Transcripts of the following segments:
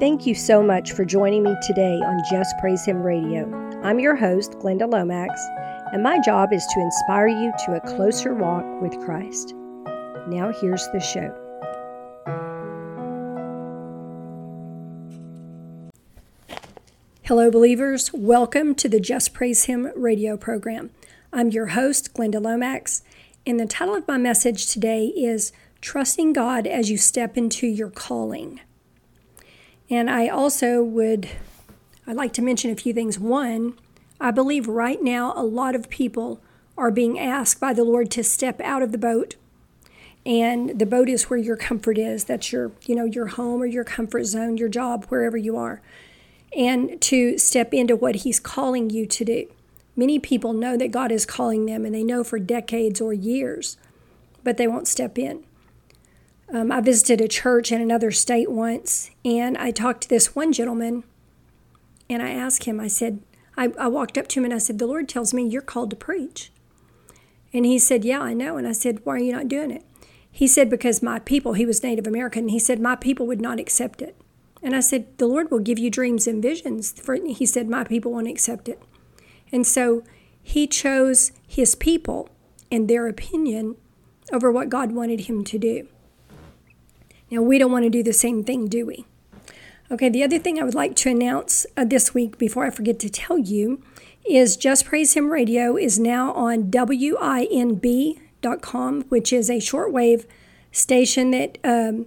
Thank you so much for joining me today on Just Praise Him Radio. I'm your host, Glenda Lomax, and my job is to inspire you to a closer walk with Christ. Now, here's the show. Hello, believers. Welcome to the Just Praise Him radio program. I'm your host, Glenda Lomax, and the title of my message today is Trusting God as You Step into Your Calling. And I also would, I'd like to mention a few things. One, I believe right now a lot of people are being asked by the Lord to step out of the boat. And the boat is where your comfort is. That's your, you know, your home or your comfort zone, your job, wherever you are. And to step into what He's calling you to do. Many people know that God is calling them and they know for decades or years, but they won't step in. Um, I visited a church in another state once, and I talked to this one gentleman, and I asked him, I said, I, I walked up to him and I said, The Lord tells me you're called to preach. And he said, Yeah, I know. And I said, Why are you not doing it? He said, Because my people, he was Native American, he said, My people would not accept it. And I said, The Lord will give you dreams and visions. For, he said, My people won't accept it. And so he chose his people and their opinion over what God wanted him to do. Now, we don't want to do the same thing, do we? Okay, the other thing I would like to announce uh, this week before I forget to tell you is Just Praise Him Radio is now on WINB.com, which is a shortwave station that um,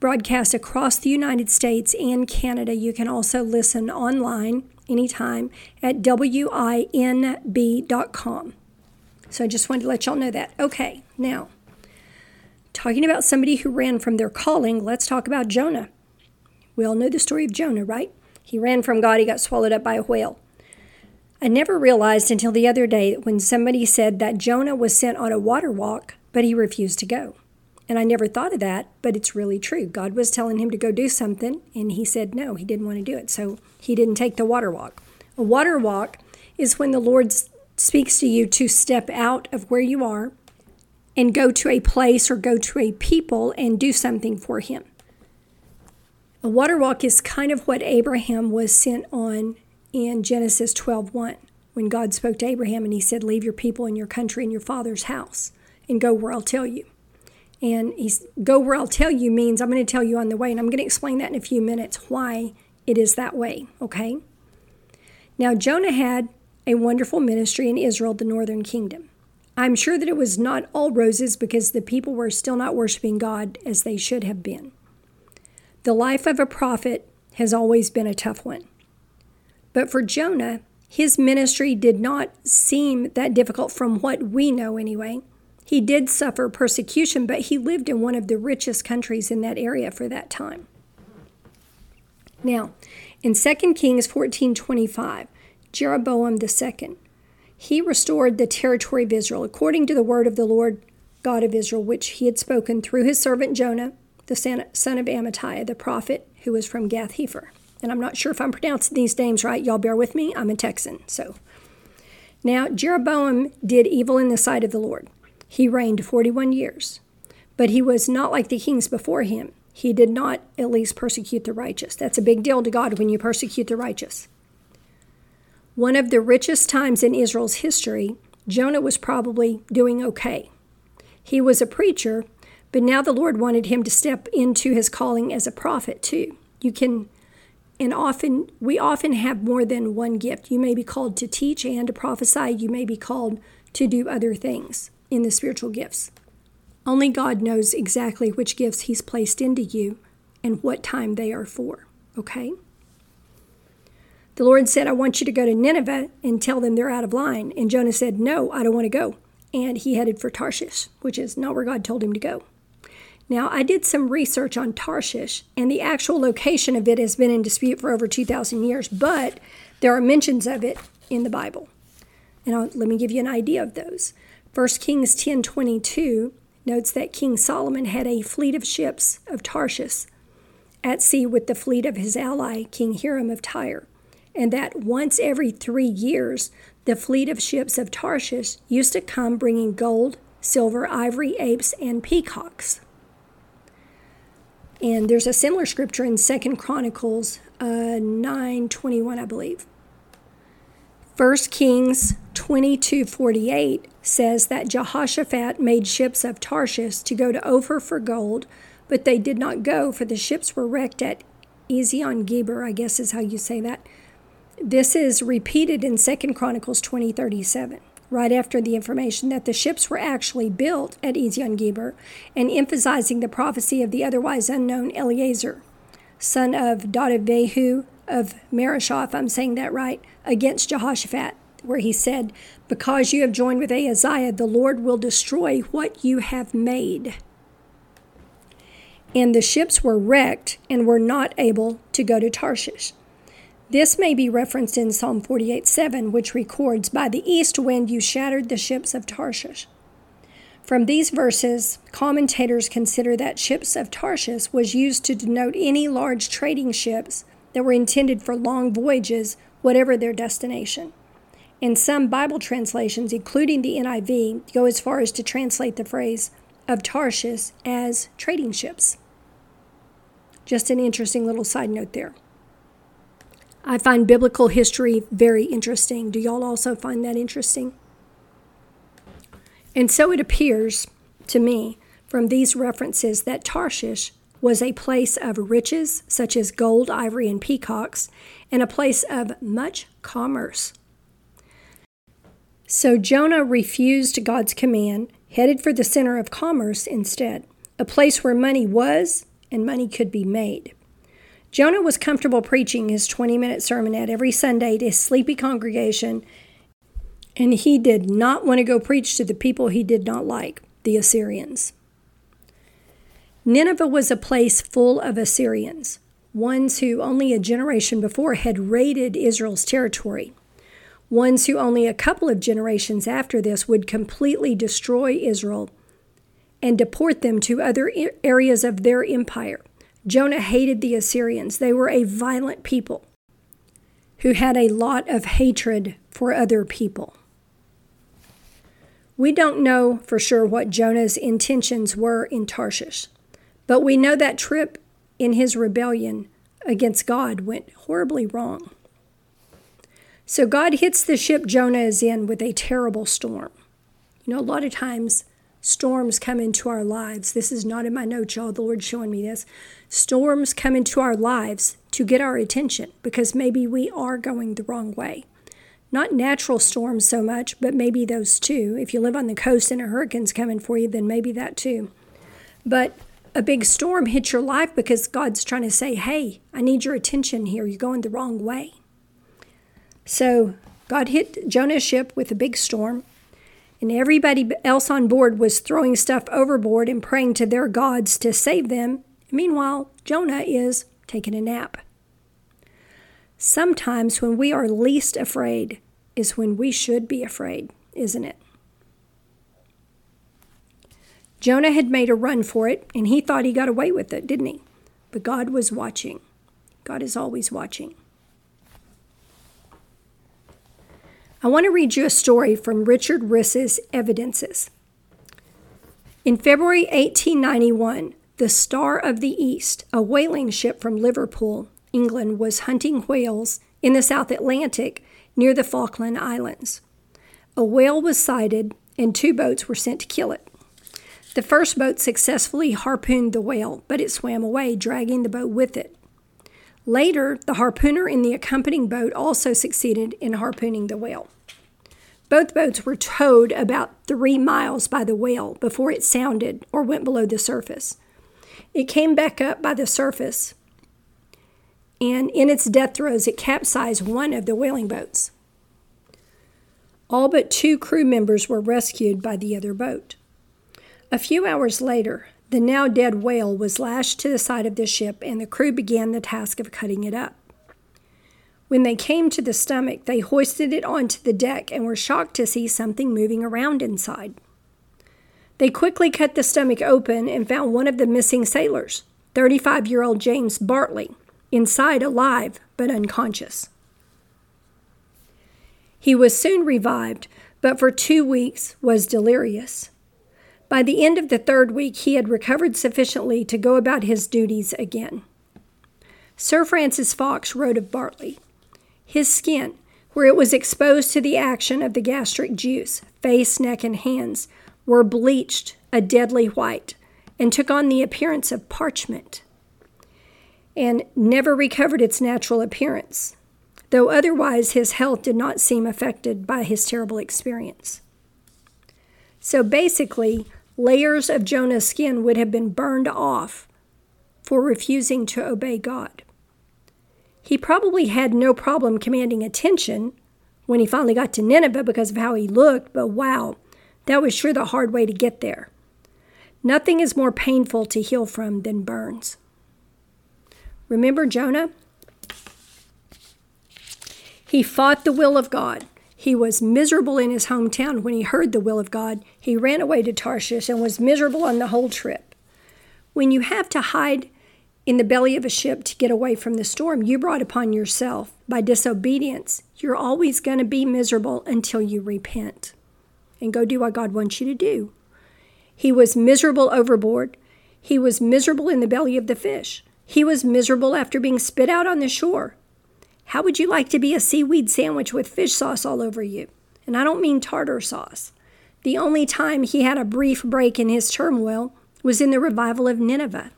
broadcasts across the United States and Canada. You can also listen online anytime at WINB.com. So I just wanted to let y'all know that. Okay, now Talking about somebody who ran from their calling, let's talk about Jonah. We all know the story of Jonah, right? He ran from God, he got swallowed up by a whale. I never realized until the other day when somebody said that Jonah was sent on a water walk, but he refused to go. And I never thought of that, but it's really true. God was telling him to go do something, and he said no, he didn't want to do it. So he didn't take the water walk. A water walk is when the Lord speaks to you to step out of where you are and go to a place or go to a people and do something for him. A water walk is kind of what Abraham was sent on in Genesis 12:1 when God spoke to Abraham and he said, "Leave your people and your country and your father's house and go where I'll tell you." And he's go where I'll tell you means I'm going to tell you on the way and I'm going to explain that in a few minutes why it is that way, okay? Now Jonah had a wonderful ministry in Israel, the northern kingdom. I'm sure that it was not all roses because the people were still not worshiping God as they should have been. The life of a prophet has always been a tough one. But for Jonah, his ministry did not seem that difficult from what we know anyway. He did suffer persecution, but he lived in one of the richest countries in that area for that time. Now, in 2 Kings 14:25, Jeroboam II he restored the territory of Israel according to the word of the Lord God of Israel, which he had spoken through his servant Jonah, the son of Amittai, the prophet who was from Gath Hepher. And I'm not sure if I'm pronouncing these names right. Y'all bear with me. I'm a Texan. So now Jeroboam did evil in the sight of the Lord. He reigned 41 years, but he was not like the kings before him. He did not at least persecute the righteous. That's a big deal to God when you persecute the righteous. One of the richest times in Israel's history, Jonah was probably doing okay. He was a preacher, but now the Lord wanted him to step into his calling as a prophet too. You can and often we often have more than one gift. You may be called to teach and to prophesy. You may be called to do other things in the spiritual gifts. Only God knows exactly which gifts He's placed into you and what time they are for, okay? The Lord said, I want you to go to Nineveh and tell them they're out of line. And Jonah said, No, I don't want to go. And he headed for Tarshish, which is not where God told him to go. Now, I did some research on Tarshish, and the actual location of it has been in dispute for over 2,000 years, but there are mentions of it in the Bible. And I'll, let me give you an idea of those. 1 Kings 10:22 notes that King Solomon had a fleet of ships of Tarshish at sea with the fleet of his ally, King Hiram of Tyre and that once every three years, the fleet of ships of Tarshish used to come bringing gold, silver, ivory, apes, and peacocks. And there's a similar scripture in Second Chronicles uh, 9 21, I believe. 1 Kings 22 48 says that Jehoshaphat made ships of Tarshish to go to Ophir for gold, but they did not go, for the ships were wrecked at Ezion Geber, I guess is how you say that. This is repeated in 2 Chronicles 20 37 right after the information that the ships were actually built at Ezion Geber and emphasizing the prophecy of the otherwise unknown Eleazar, son of Dodavahu of Mareshah, if I'm saying that right, against Jehoshaphat, where he said, Because you have joined with Ahaziah, the Lord will destroy what you have made. And the ships were wrecked and were not able to go to Tarshish. This may be referenced in Psalm 48 7, which records, By the east wind you shattered the ships of Tarshish. From these verses, commentators consider that ships of Tarshish was used to denote any large trading ships that were intended for long voyages, whatever their destination. And some Bible translations, including the NIV, go as far as to translate the phrase of Tarshish as trading ships. Just an interesting little side note there. I find biblical history very interesting. Do y'all also find that interesting? And so it appears to me from these references that Tarshish was a place of riches such as gold, ivory, and peacocks, and a place of much commerce. So Jonah refused God's command, headed for the center of commerce instead, a place where money was and money could be made. Jonah was comfortable preaching his 20 minute sermon at every Sunday to his sleepy congregation, and he did not want to go preach to the people he did not like, the Assyrians. Nineveh was a place full of Assyrians, ones who only a generation before had raided Israel's territory, ones who only a couple of generations after this would completely destroy Israel and deport them to other areas of their empire. Jonah hated the Assyrians. They were a violent people who had a lot of hatred for other people. We don't know for sure what Jonah's intentions were in Tarshish, but we know that trip in his rebellion against God went horribly wrong. So God hits the ship Jonah is in with a terrible storm. You know, a lot of times storms come into our lives. This is not in my notes, y'all. The Lord's showing me this. Storms come into our lives to get our attention because maybe we are going the wrong way. Not natural storms so much, but maybe those too. If you live on the coast and a hurricane's coming for you, then maybe that too. But a big storm hits your life because God's trying to say, hey, I need your attention here. You're going the wrong way. So God hit Jonah's ship with a big storm and everybody else on board was throwing stuff overboard and praying to their gods to save them. Meanwhile, Jonah is taking a nap. Sometimes when we are least afraid is when we should be afraid, isn't it? Jonah had made a run for it, and he thought he got away with it, didn't he? But God was watching. God is always watching. I want to read you a story from Richard Riss's Evidences. In February 1891, the Star of the East, a whaling ship from Liverpool, England, was hunting whales in the South Atlantic near the Falkland Islands. A whale was sighted, and two boats were sent to kill it. The first boat successfully harpooned the whale, but it swam away, dragging the boat with it. Later, the harpooner in the accompanying boat also succeeded in harpooning the whale. Both boats were towed about three miles by the whale before it sounded or went below the surface. It came back up by the surface, and in its death throes, it capsized one of the whaling boats. All but two crew members were rescued by the other boat. A few hours later, the now dead whale was lashed to the side of the ship, and the crew began the task of cutting it up. When they came to the stomach, they hoisted it onto the deck and were shocked to see something moving around inside. They quickly cut the stomach open and found one of the missing sailors, 35 year old James Bartley, inside alive but unconscious. He was soon revived, but for two weeks was delirious. By the end of the third week, he had recovered sufficiently to go about his duties again. Sir Francis Fox wrote of Bartley His skin, where it was exposed to the action of the gastric juice, face, neck, and hands, were bleached a deadly white and took on the appearance of parchment and never recovered its natural appearance, though otherwise his health did not seem affected by his terrible experience. So basically, layers of Jonah's skin would have been burned off for refusing to obey God. He probably had no problem commanding attention when he finally got to Nineveh because of how he looked, but wow, that was sure the hard way to get there. Nothing is more painful to heal from than burns. Remember Jonah? He fought the will of God. He was miserable in his hometown when he heard the will of God. He ran away to Tarshish and was miserable on the whole trip. When you have to hide in the belly of a ship to get away from the storm you brought upon yourself by disobedience, you're always going to be miserable until you repent and go do what God wants you to do. He was miserable overboard. He was miserable in the belly of the fish. He was miserable after being spit out on the shore. How would you like to be a seaweed sandwich with fish sauce all over you? And I don't mean tartar sauce. The only time he had a brief break in his turmoil was in the revival of Nineveh.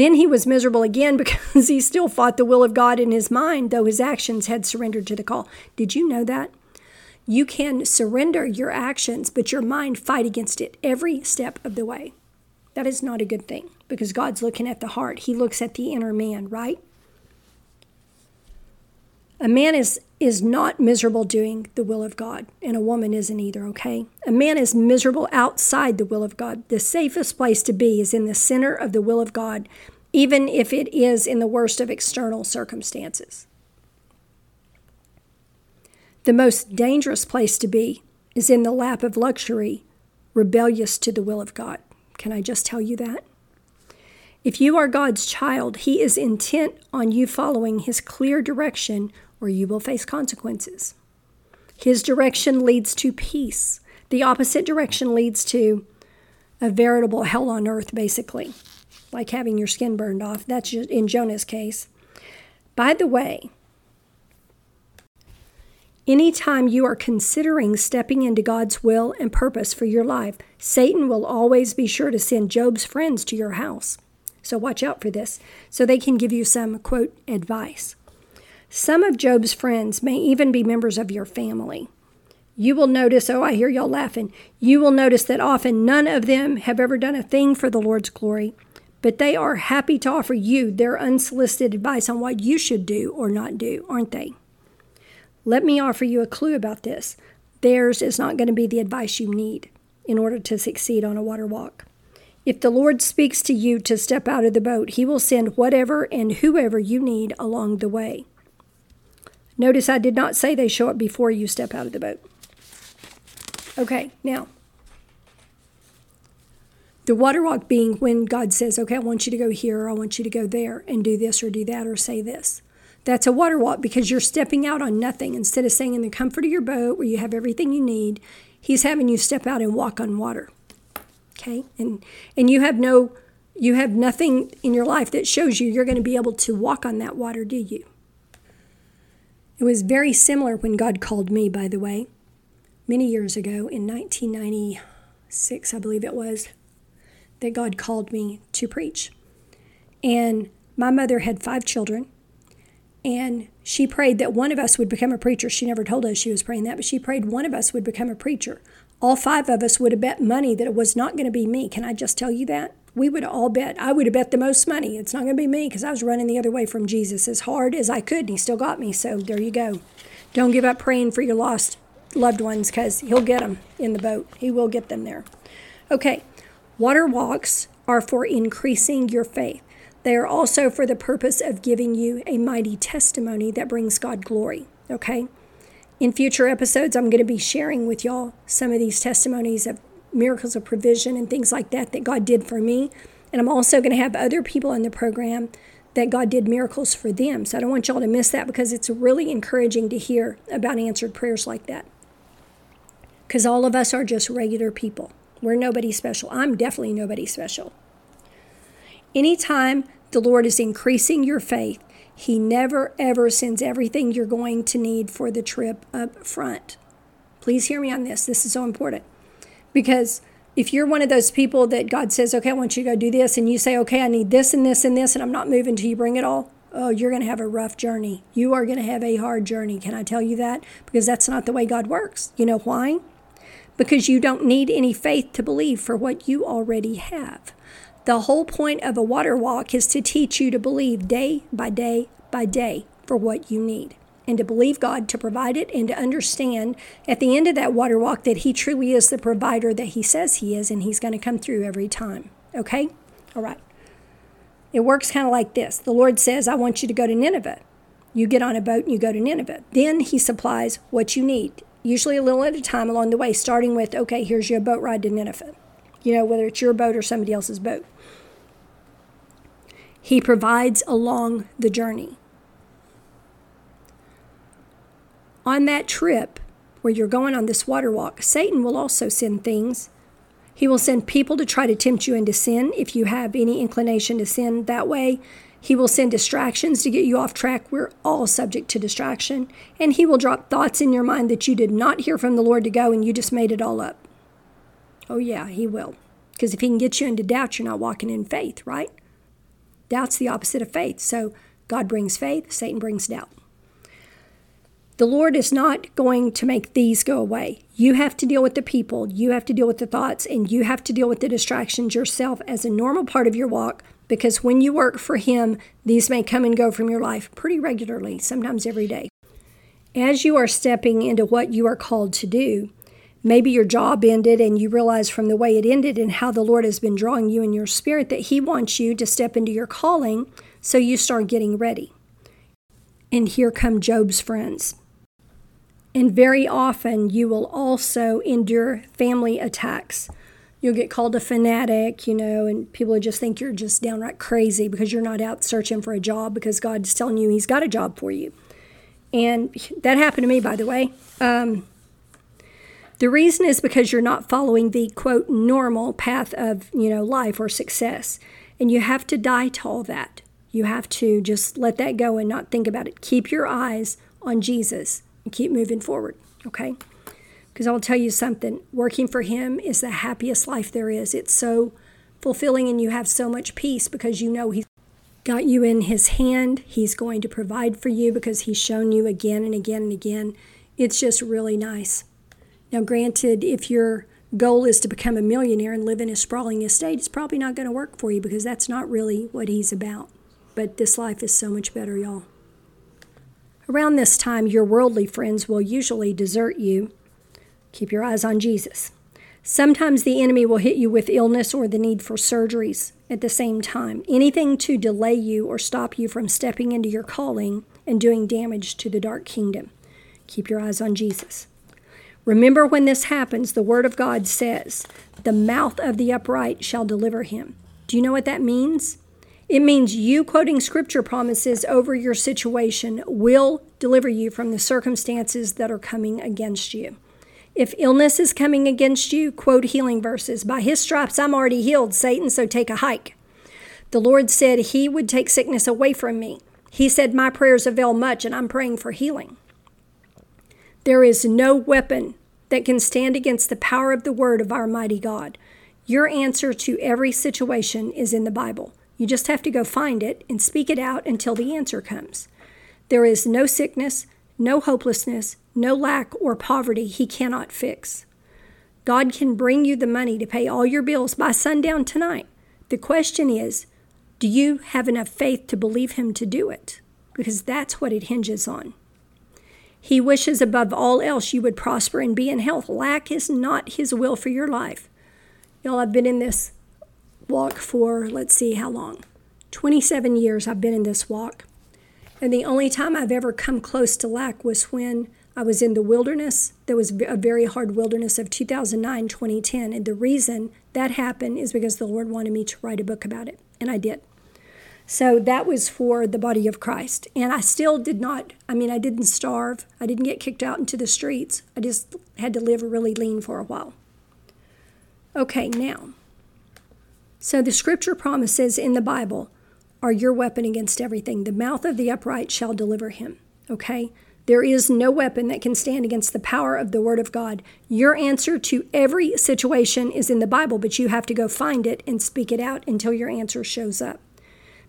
Then he was miserable again because he still fought the will of God in his mind, though his actions had surrendered to the call. Did you know that? You can surrender your actions, but your mind fight against it every step of the way. That is not a good thing because God's looking at the heart. He looks at the inner man, right? A man is is not miserable doing the will of God, and a woman isn't either, okay? A man is miserable outside the will of God. The safest place to be is in the center of the will of God, even if it is in the worst of external circumstances. The most dangerous place to be is in the lap of luxury, rebellious to the will of God. Can I just tell you that? If you are God's child, He is intent on you following His clear direction, or you will face consequences. His direction leads to peace. The opposite direction leads to a veritable hell on earth, basically, like having your skin burned off. That's in Jonah's case. By the way, Anytime you are considering stepping into God's will and purpose for your life, Satan will always be sure to send Job's friends to your house. So watch out for this, so they can give you some, quote, advice. Some of Job's friends may even be members of your family. You will notice, oh, I hear y'all laughing. You will notice that often none of them have ever done a thing for the Lord's glory, but they are happy to offer you their unsolicited advice on what you should do or not do, aren't they? Let me offer you a clue about this. Theirs is not going to be the advice you need in order to succeed on a water walk. If the Lord speaks to you to step out of the boat, He will send whatever and whoever you need along the way. Notice I did not say they show up before you step out of the boat. Okay, now, the water walk being when God says, Okay, I want you to go here, or I want you to go there and do this or do that or say this. That's a water walk because you're stepping out on nothing. Instead of staying in the comfort of your boat where you have everything you need, he's having you step out and walk on water. Okay? And and you have no you have nothing in your life that shows you you're going to be able to walk on that water, do you? It was very similar when God called me, by the way, many years ago in 1996, I believe it was, that God called me to preach. And my mother had five children and she prayed that one of us would become a preacher. She never told us she was praying that, but she prayed one of us would become a preacher. All five of us would have bet money that it was not going to be me. Can I just tell you that? We would all bet. I would have bet the most money. It's not going to be me because I was running the other way from Jesus as hard as I could, and He still got me. So there you go. Don't give up praying for your lost loved ones because He'll get them in the boat. He will get them there. Okay, water walks are for increasing your faith. They are also for the purpose of giving you a mighty testimony that brings God glory. Okay? In future episodes, I'm going to be sharing with y'all some of these testimonies of miracles of provision and things like that that God did for me. And I'm also going to have other people in the program that God did miracles for them. So I don't want y'all to miss that because it's really encouraging to hear about answered prayers like that. Because all of us are just regular people. We're nobody special. I'm definitely nobody special. Anytime the Lord is increasing your faith, He never ever sends everything you're going to need for the trip up front. Please hear me on this. This is so important. Because if you're one of those people that God says, okay, I want you to go do this, and you say, okay, I need this and this and this, and I'm not moving till you bring it all, oh, you're going to have a rough journey. You are going to have a hard journey. Can I tell you that? Because that's not the way God works. You know why? Because you don't need any faith to believe for what you already have. The whole point of a water walk is to teach you to believe day by day by day for what you need and to believe God to provide it and to understand at the end of that water walk that He truly is the provider that He says He is and He's going to come through every time. Okay? All right. It works kind of like this The Lord says, I want you to go to Nineveh. You get on a boat and you go to Nineveh. Then He supplies what you need, usually a little at a time along the way, starting with, okay, here's your boat ride to Nineveh. You know, whether it's your boat or somebody else's boat. He provides along the journey. On that trip where you're going on this water walk, Satan will also send things he will send people to try to tempt you into sin if you have any inclination to sin that way. He will send distractions to get you off track. We're all subject to distraction. And he will drop thoughts in your mind that you did not hear from the Lord to go and you just made it all up. Oh, yeah, he will. Because if he can get you into doubt, you're not walking in faith, right? Doubt's the opposite of faith. So God brings faith, Satan brings doubt. The Lord is not going to make these go away. You have to deal with the people, you have to deal with the thoughts, and you have to deal with the distractions yourself as a normal part of your walk because when you work for Him, these may come and go from your life pretty regularly, sometimes every day. As you are stepping into what you are called to do, maybe your job ended and you realize from the way it ended and how the Lord has been drawing you in your spirit that He wants you to step into your calling, so you start getting ready. And here come Job's friends. And very often you will also endure family attacks. You'll get called a fanatic, you know, and people just think you're just downright crazy because you're not out searching for a job because God's telling you He's got a job for you. And that happened to me, by the way. Um, the reason is because you're not following the quote normal path of you know life or success, and you have to die to all that. You have to just let that go and not think about it. Keep your eyes on Jesus and keep moving forward, okay? Because I'll tell you something working for Him is the happiest life there is. It's so fulfilling, and you have so much peace because you know He's got you in His hand. He's going to provide for you because He's shown you again and again and again. It's just really nice. Now, granted, if your goal is to become a millionaire and live in a sprawling estate, it's probably not going to work for you because that's not really what He's about. But this life is so much better, y'all. Around this time, your worldly friends will usually desert you. Keep your eyes on Jesus. Sometimes the enemy will hit you with illness or the need for surgeries at the same time. Anything to delay you or stop you from stepping into your calling and doing damage to the dark kingdom. Keep your eyes on Jesus. Remember when this happens, the Word of God says, The mouth of the upright shall deliver him. Do you know what that means? It means you quoting scripture promises over your situation will deliver you from the circumstances that are coming against you. If illness is coming against you, quote healing verses. By his stripes, I'm already healed, Satan, so take a hike. The Lord said he would take sickness away from me. He said, My prayers avail much, and I'm praying for healing. There is no weapon that can stand against the power of the word of our mighty God. Your answer to every situation is in the Bible. You just have to go find it and speak it out until the answer comes. There is no sickness, no hopelessness, no lack or poverty he cannot fix. God can bring you the money to pay all your bills by sundown tonight. The question is, do you have enough faith to believe him to do it? Because that's what it hinges on. He wishes above all else you would prosper and be in health. Lack is not his will for your life. Y'all, I've been in this walk for, let's see how long. 27 years I've been in this walk. And the only time I've ever come close to lack was when I was in the wilderness. There was a very hard wilderness of 2009, 2010. And the reason that happened is because the Lord wanted me to write a book about it. And I did. So that was for the body of Christ. And I still did not, I mean, I didn't starve. I didn't get kicked out into the streets. I just had to live really lean for a while. Okay, now, so the scripture promises in the Bible are your weapon against everything. The mouth of the upright shall deliver him. Okay? There is no weapon that can stand against the power of the Word of God. Your answer to every situation is in the Bible, but you have to go find it and speak it out until your answer shows up.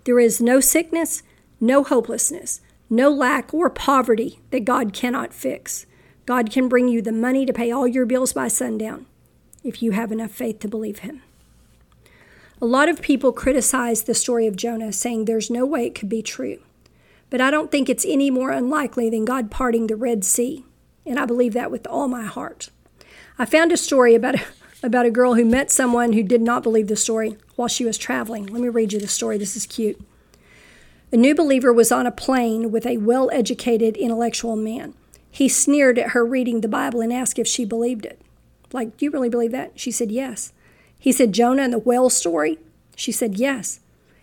There is no sickness, no hopelessness, no lack or poverty that God cannot fix. God can bring you the money to pay all your bills by sundown if you have enough faith to believe Him. A lot of people criticize the story of Jonah, saying there's no way it could be true. But I don't think it's any more unlikely than God parting the Red Sea. And I believe that with all my heart. I found a story about a, about a girl who met someone who did not believe the story while she was traveling. Let me read you the story. This is cute. A new believer was on a plane with a well educated, intellectual man. He sneered at her reading the Bible and asked if she believed it. Like, do you really believe that? She said, yes. He said, Jonah and the whale story? She said, yes.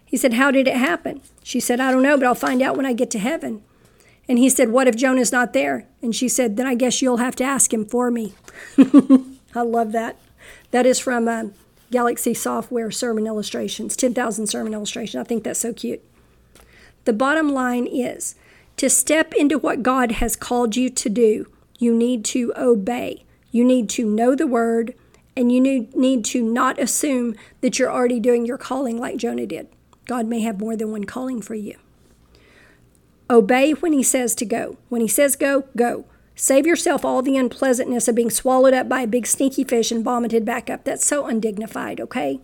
He said, How did it happen? She said, I don't know, but I'll find out when I get to heaven. And he said, What if Jonah's not there? And she said, Then I guess you'll have to ask him for me. I love that. That is from uh, Galaxie Software Sermon Illustrations, 10,000 Sermon Illustrations. I think that's so cute. The bottom line is to step into what God has called you to do, you need to obey. You need to know the word, and you need to not assume that you're already doing your calling like Jonah did. God may have more than one calling for you. Obey when He says to go. When He says go, go. Save yourself all the unpleasantness of being swallowed up by a big stinky fish and vomited back up. That's so undignified, okay?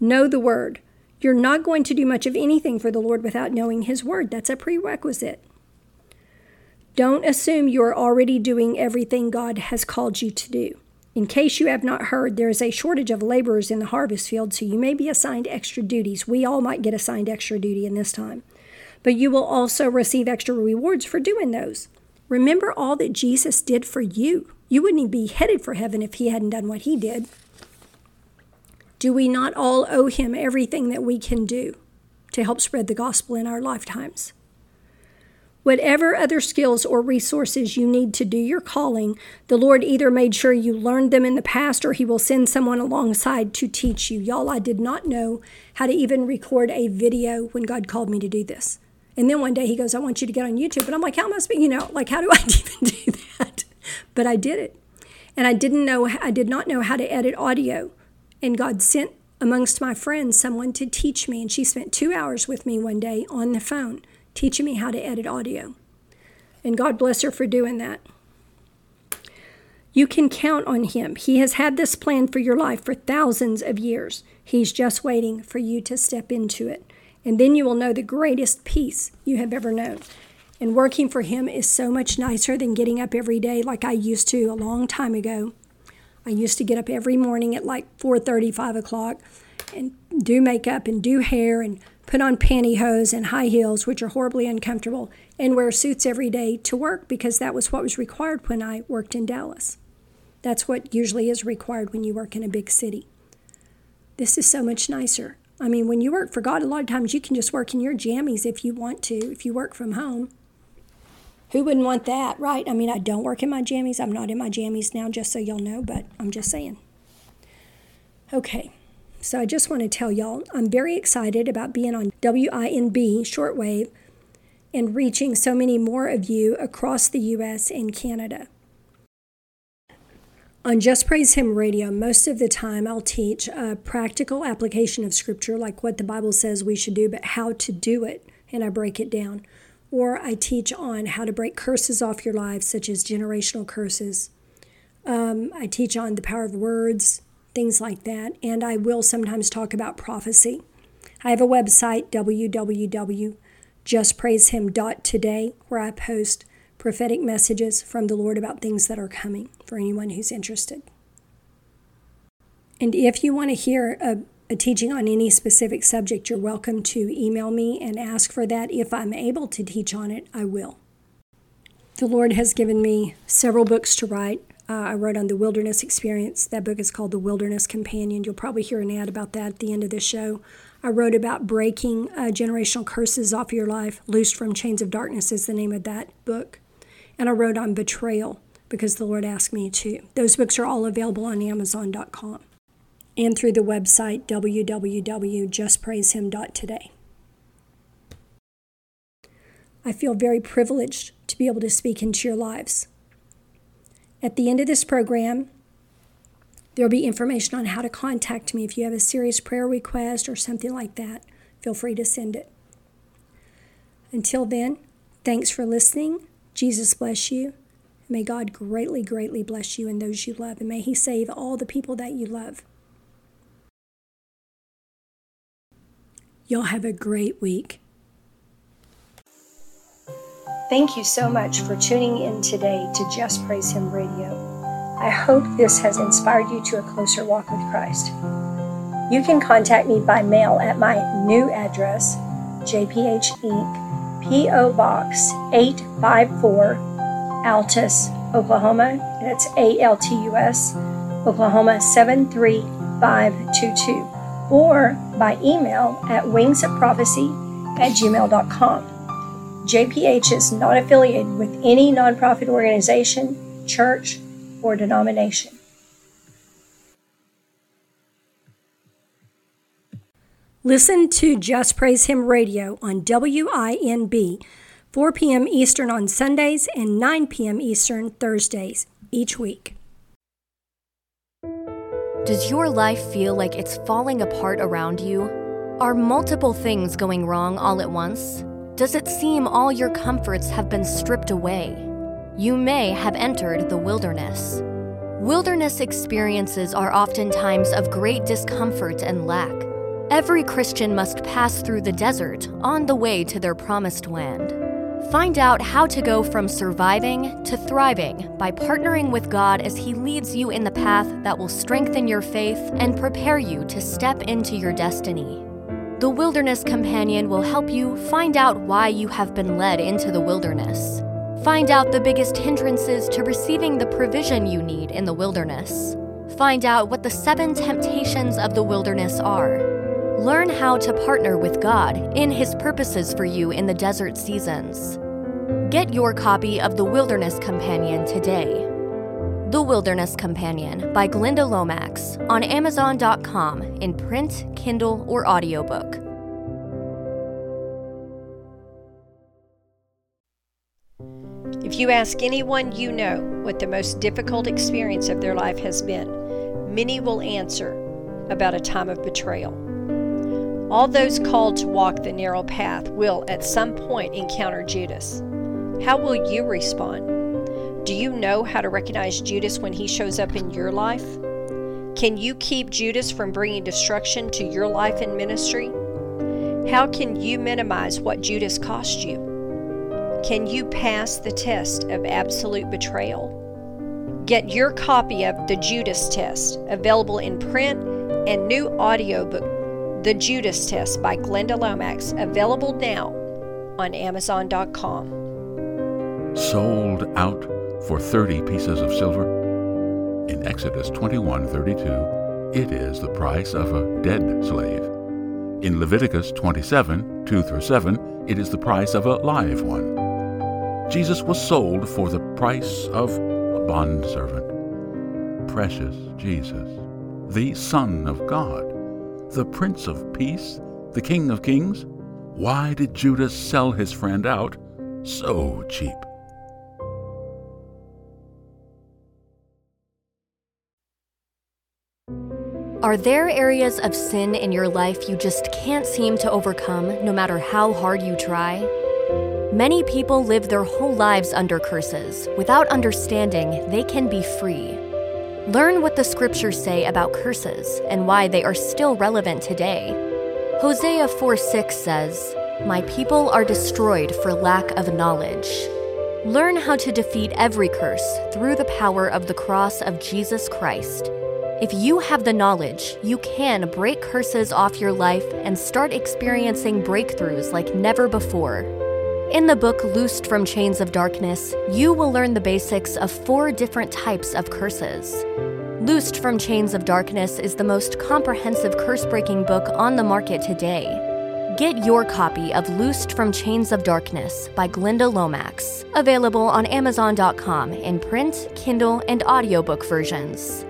Know the word. You're not going to do much of anything for the Lord without knowing His word. That's a prerequisite. Don't assume you're already doing everything God has called you to do. In case you have not heard, there is a shortage of laborers in the harvest field, so you may be assigned extra duties. We all might get assigned extra duty in this time. But you will also receive extra rewards for doing those. Remember all that Jesus did for you. You wouldn't be headed for heaven if he hadn't done what he did. Do we not all owe him everything that we can do to help spread the gospel in our lifetimes? Whatever other skills or resources you need to do your calling, the Lord either made sure you learned them in the past or He will send someone alongside to teach you. Y'all, I did not know how to even record a video when God called me to do this. And then one day He goes, I want you to get on YouTube. And I'm like, how must be, you know, like, how do I even do that? But I did it. And I didn't know, I did not know how to edit audio. And God sent amongst my friends someone to teach me. And she spent two hours with me one day on the phone teaching me how to edit audio. And God bless her for doing that. You can count on Him. He has had this plan for your life for thousands of years. He's just waiting for you to step into it. And then you will know the greatest peace you have ever known. And working for Him is so much nicer than getting up every day like I used to a long time ago. I used to get up every morning at like 4:30, 5 o'clock and do makeup and do hair and put on pantyhose and high heels, which are horribly uncomfortable, and wear suits every day to work because that was what was required when I worked in Dallas. That's what usually is required when you work in a big city. This is so much nicer. I mean, when you work for God, a lot of times you can just work in your jammies if you want to, if you work from home. Who wouldn't want that, right? I mean, I don't work in my jammies. I'm not in my jammies now, just so y'all know, but I'm just saying. Okay. So I just want to tell y'all I'm very excited about being on WINB shortwave and reaching so many more of you across the US and Canada. On Just Praise Him Radio, most of the time I'll teach a practical application of Scripture, like what the Bible says we should do, but how to do it, and I break it down. Or I teach on how to break curses off your lives, such as generational curses. Um, I teach on the power of words, things like that. And I will sometimes talk about prophecy. I have a website, www.justpraisehim.today, where I post prophetic messages from the Lord about things that are coming for anyone who's interested. And if you want to hear a, a, teaching on any specific subject, you're welcome to email me and ask for that. If I'm able to teach on it, I will. The Lord has given me several books to write. Uh, I wrote on the wilderness experience. That book is called The Wilderness Companion. You'll probably hear an ad about that at the end of this show. I wrote about breaking uh, generational curses off your life. Loosed from Chains of Darkness is the name of that book. And I wrote on betrayal because the Lord asked me to. Those books are all available on Amazon.com. and through the website www.justpraisehim.today. I feel very privileged to be able to speak into your lives. At the end of this program, there will be information on how to contact me if you have a serious prayer request or something like that. Feel free to send it. Until then, thanks for listening. Jesus bless you. May God greatly, greatly bless you and those you love, and may He save all the people that you love. Y'all have a great week. Thank you so much for tuning in today to Just Praise Him Radio. I hope this has inspired you to a closer walk with Christ. You can contact me by mail at my new address, JPH Inc., P.O. Box 854, Altus, Oklahoma. That's A L T U S, Oklahoma 73522. Or by email at wingsofprophecy at gmail.com. JPH is not affiliated with any nonprofit organization, church, or denomination. Listen to Just Praise Him Radio on WINB, 4 p.m. Eastern on Sundays and 9 p.m. Eastern Thursdays each week. Does your life feel like it's falling apart around you? Are multiple things going wrong all at once? Does it seem all your comforts have been stripped away? You may have entered the wilderness. Wilderness experiences are often times of great discomfort and lack. Every Christian must pass through the desert on the way to their promised land. Find out how to go from surviving to thriving by partnering with God as He leads you in the path that will strengthen your faith and prepare you to step into your destiny. The Wilderness Companion will help you find out why you have been led into the wilderness. Find out the biggest hindrances to receiving the provision you need in the wilderness. Find out what the seven temptations of the wilderness are. Learn how to partner with God in His purposes for you in the desert seasons. Get your copy of The Wilderness Companion today. The Wilderness Companion by Glenda Lomax on Amazon.com in print, Kindle, or audiobook. If you ask anyone you know what the most difficult experience of their life has been, many will answer about a time of betrayal. All those called to walk the narrow path will at some point encounter Judas. How will you respond? Do you know how to recognize Judas when he shows up in your life? Can you keep Judas from bringing destruction to your life and ministry? How can you minimize what Judas cost you? Can you pass the test of absolute betrayal? Get your copy of The Judas Test, available in print and new audiobook, The Judas Test by Glenda Lomax, available now on Amazon.com. Sold out for 30 pieces of silver? In Exodus 21:32, it is the price of a dead slave. In Leviticus 27, 2 through 7, it is the price of a live one. Jesus was sold for the price of a bondservant. Precious Jesus, the Son of God, the Prince of Peace, the King of Kings. Why did Judas sell his friend out so cheap? Are there areas of sin in your life you just can't seem to overcome, no matter how hard you try? Many people live their whole lives under curses without understanding they can be free. Learn what the scriptures say about curses and why they are still relevant today. Hosea 4 6 says, My people are destroyed for lack of knowledge. Learn how to defeat every curse through the power of the cross of Jesus Christ if you have the knowledge, you can break curses off your life and start experiencing breakthroughs like never before. In the book Loosed from Chains of Darkness, you will learn the basics of four different types of curses. Loosed from Chains of Darkness is the most comprehensive curse breaking book on the market today. Get your copy of Loosed from Chains of Darkness by Glenda Lomax, available on Amazon.com in print, Kindle, and audiobook versions.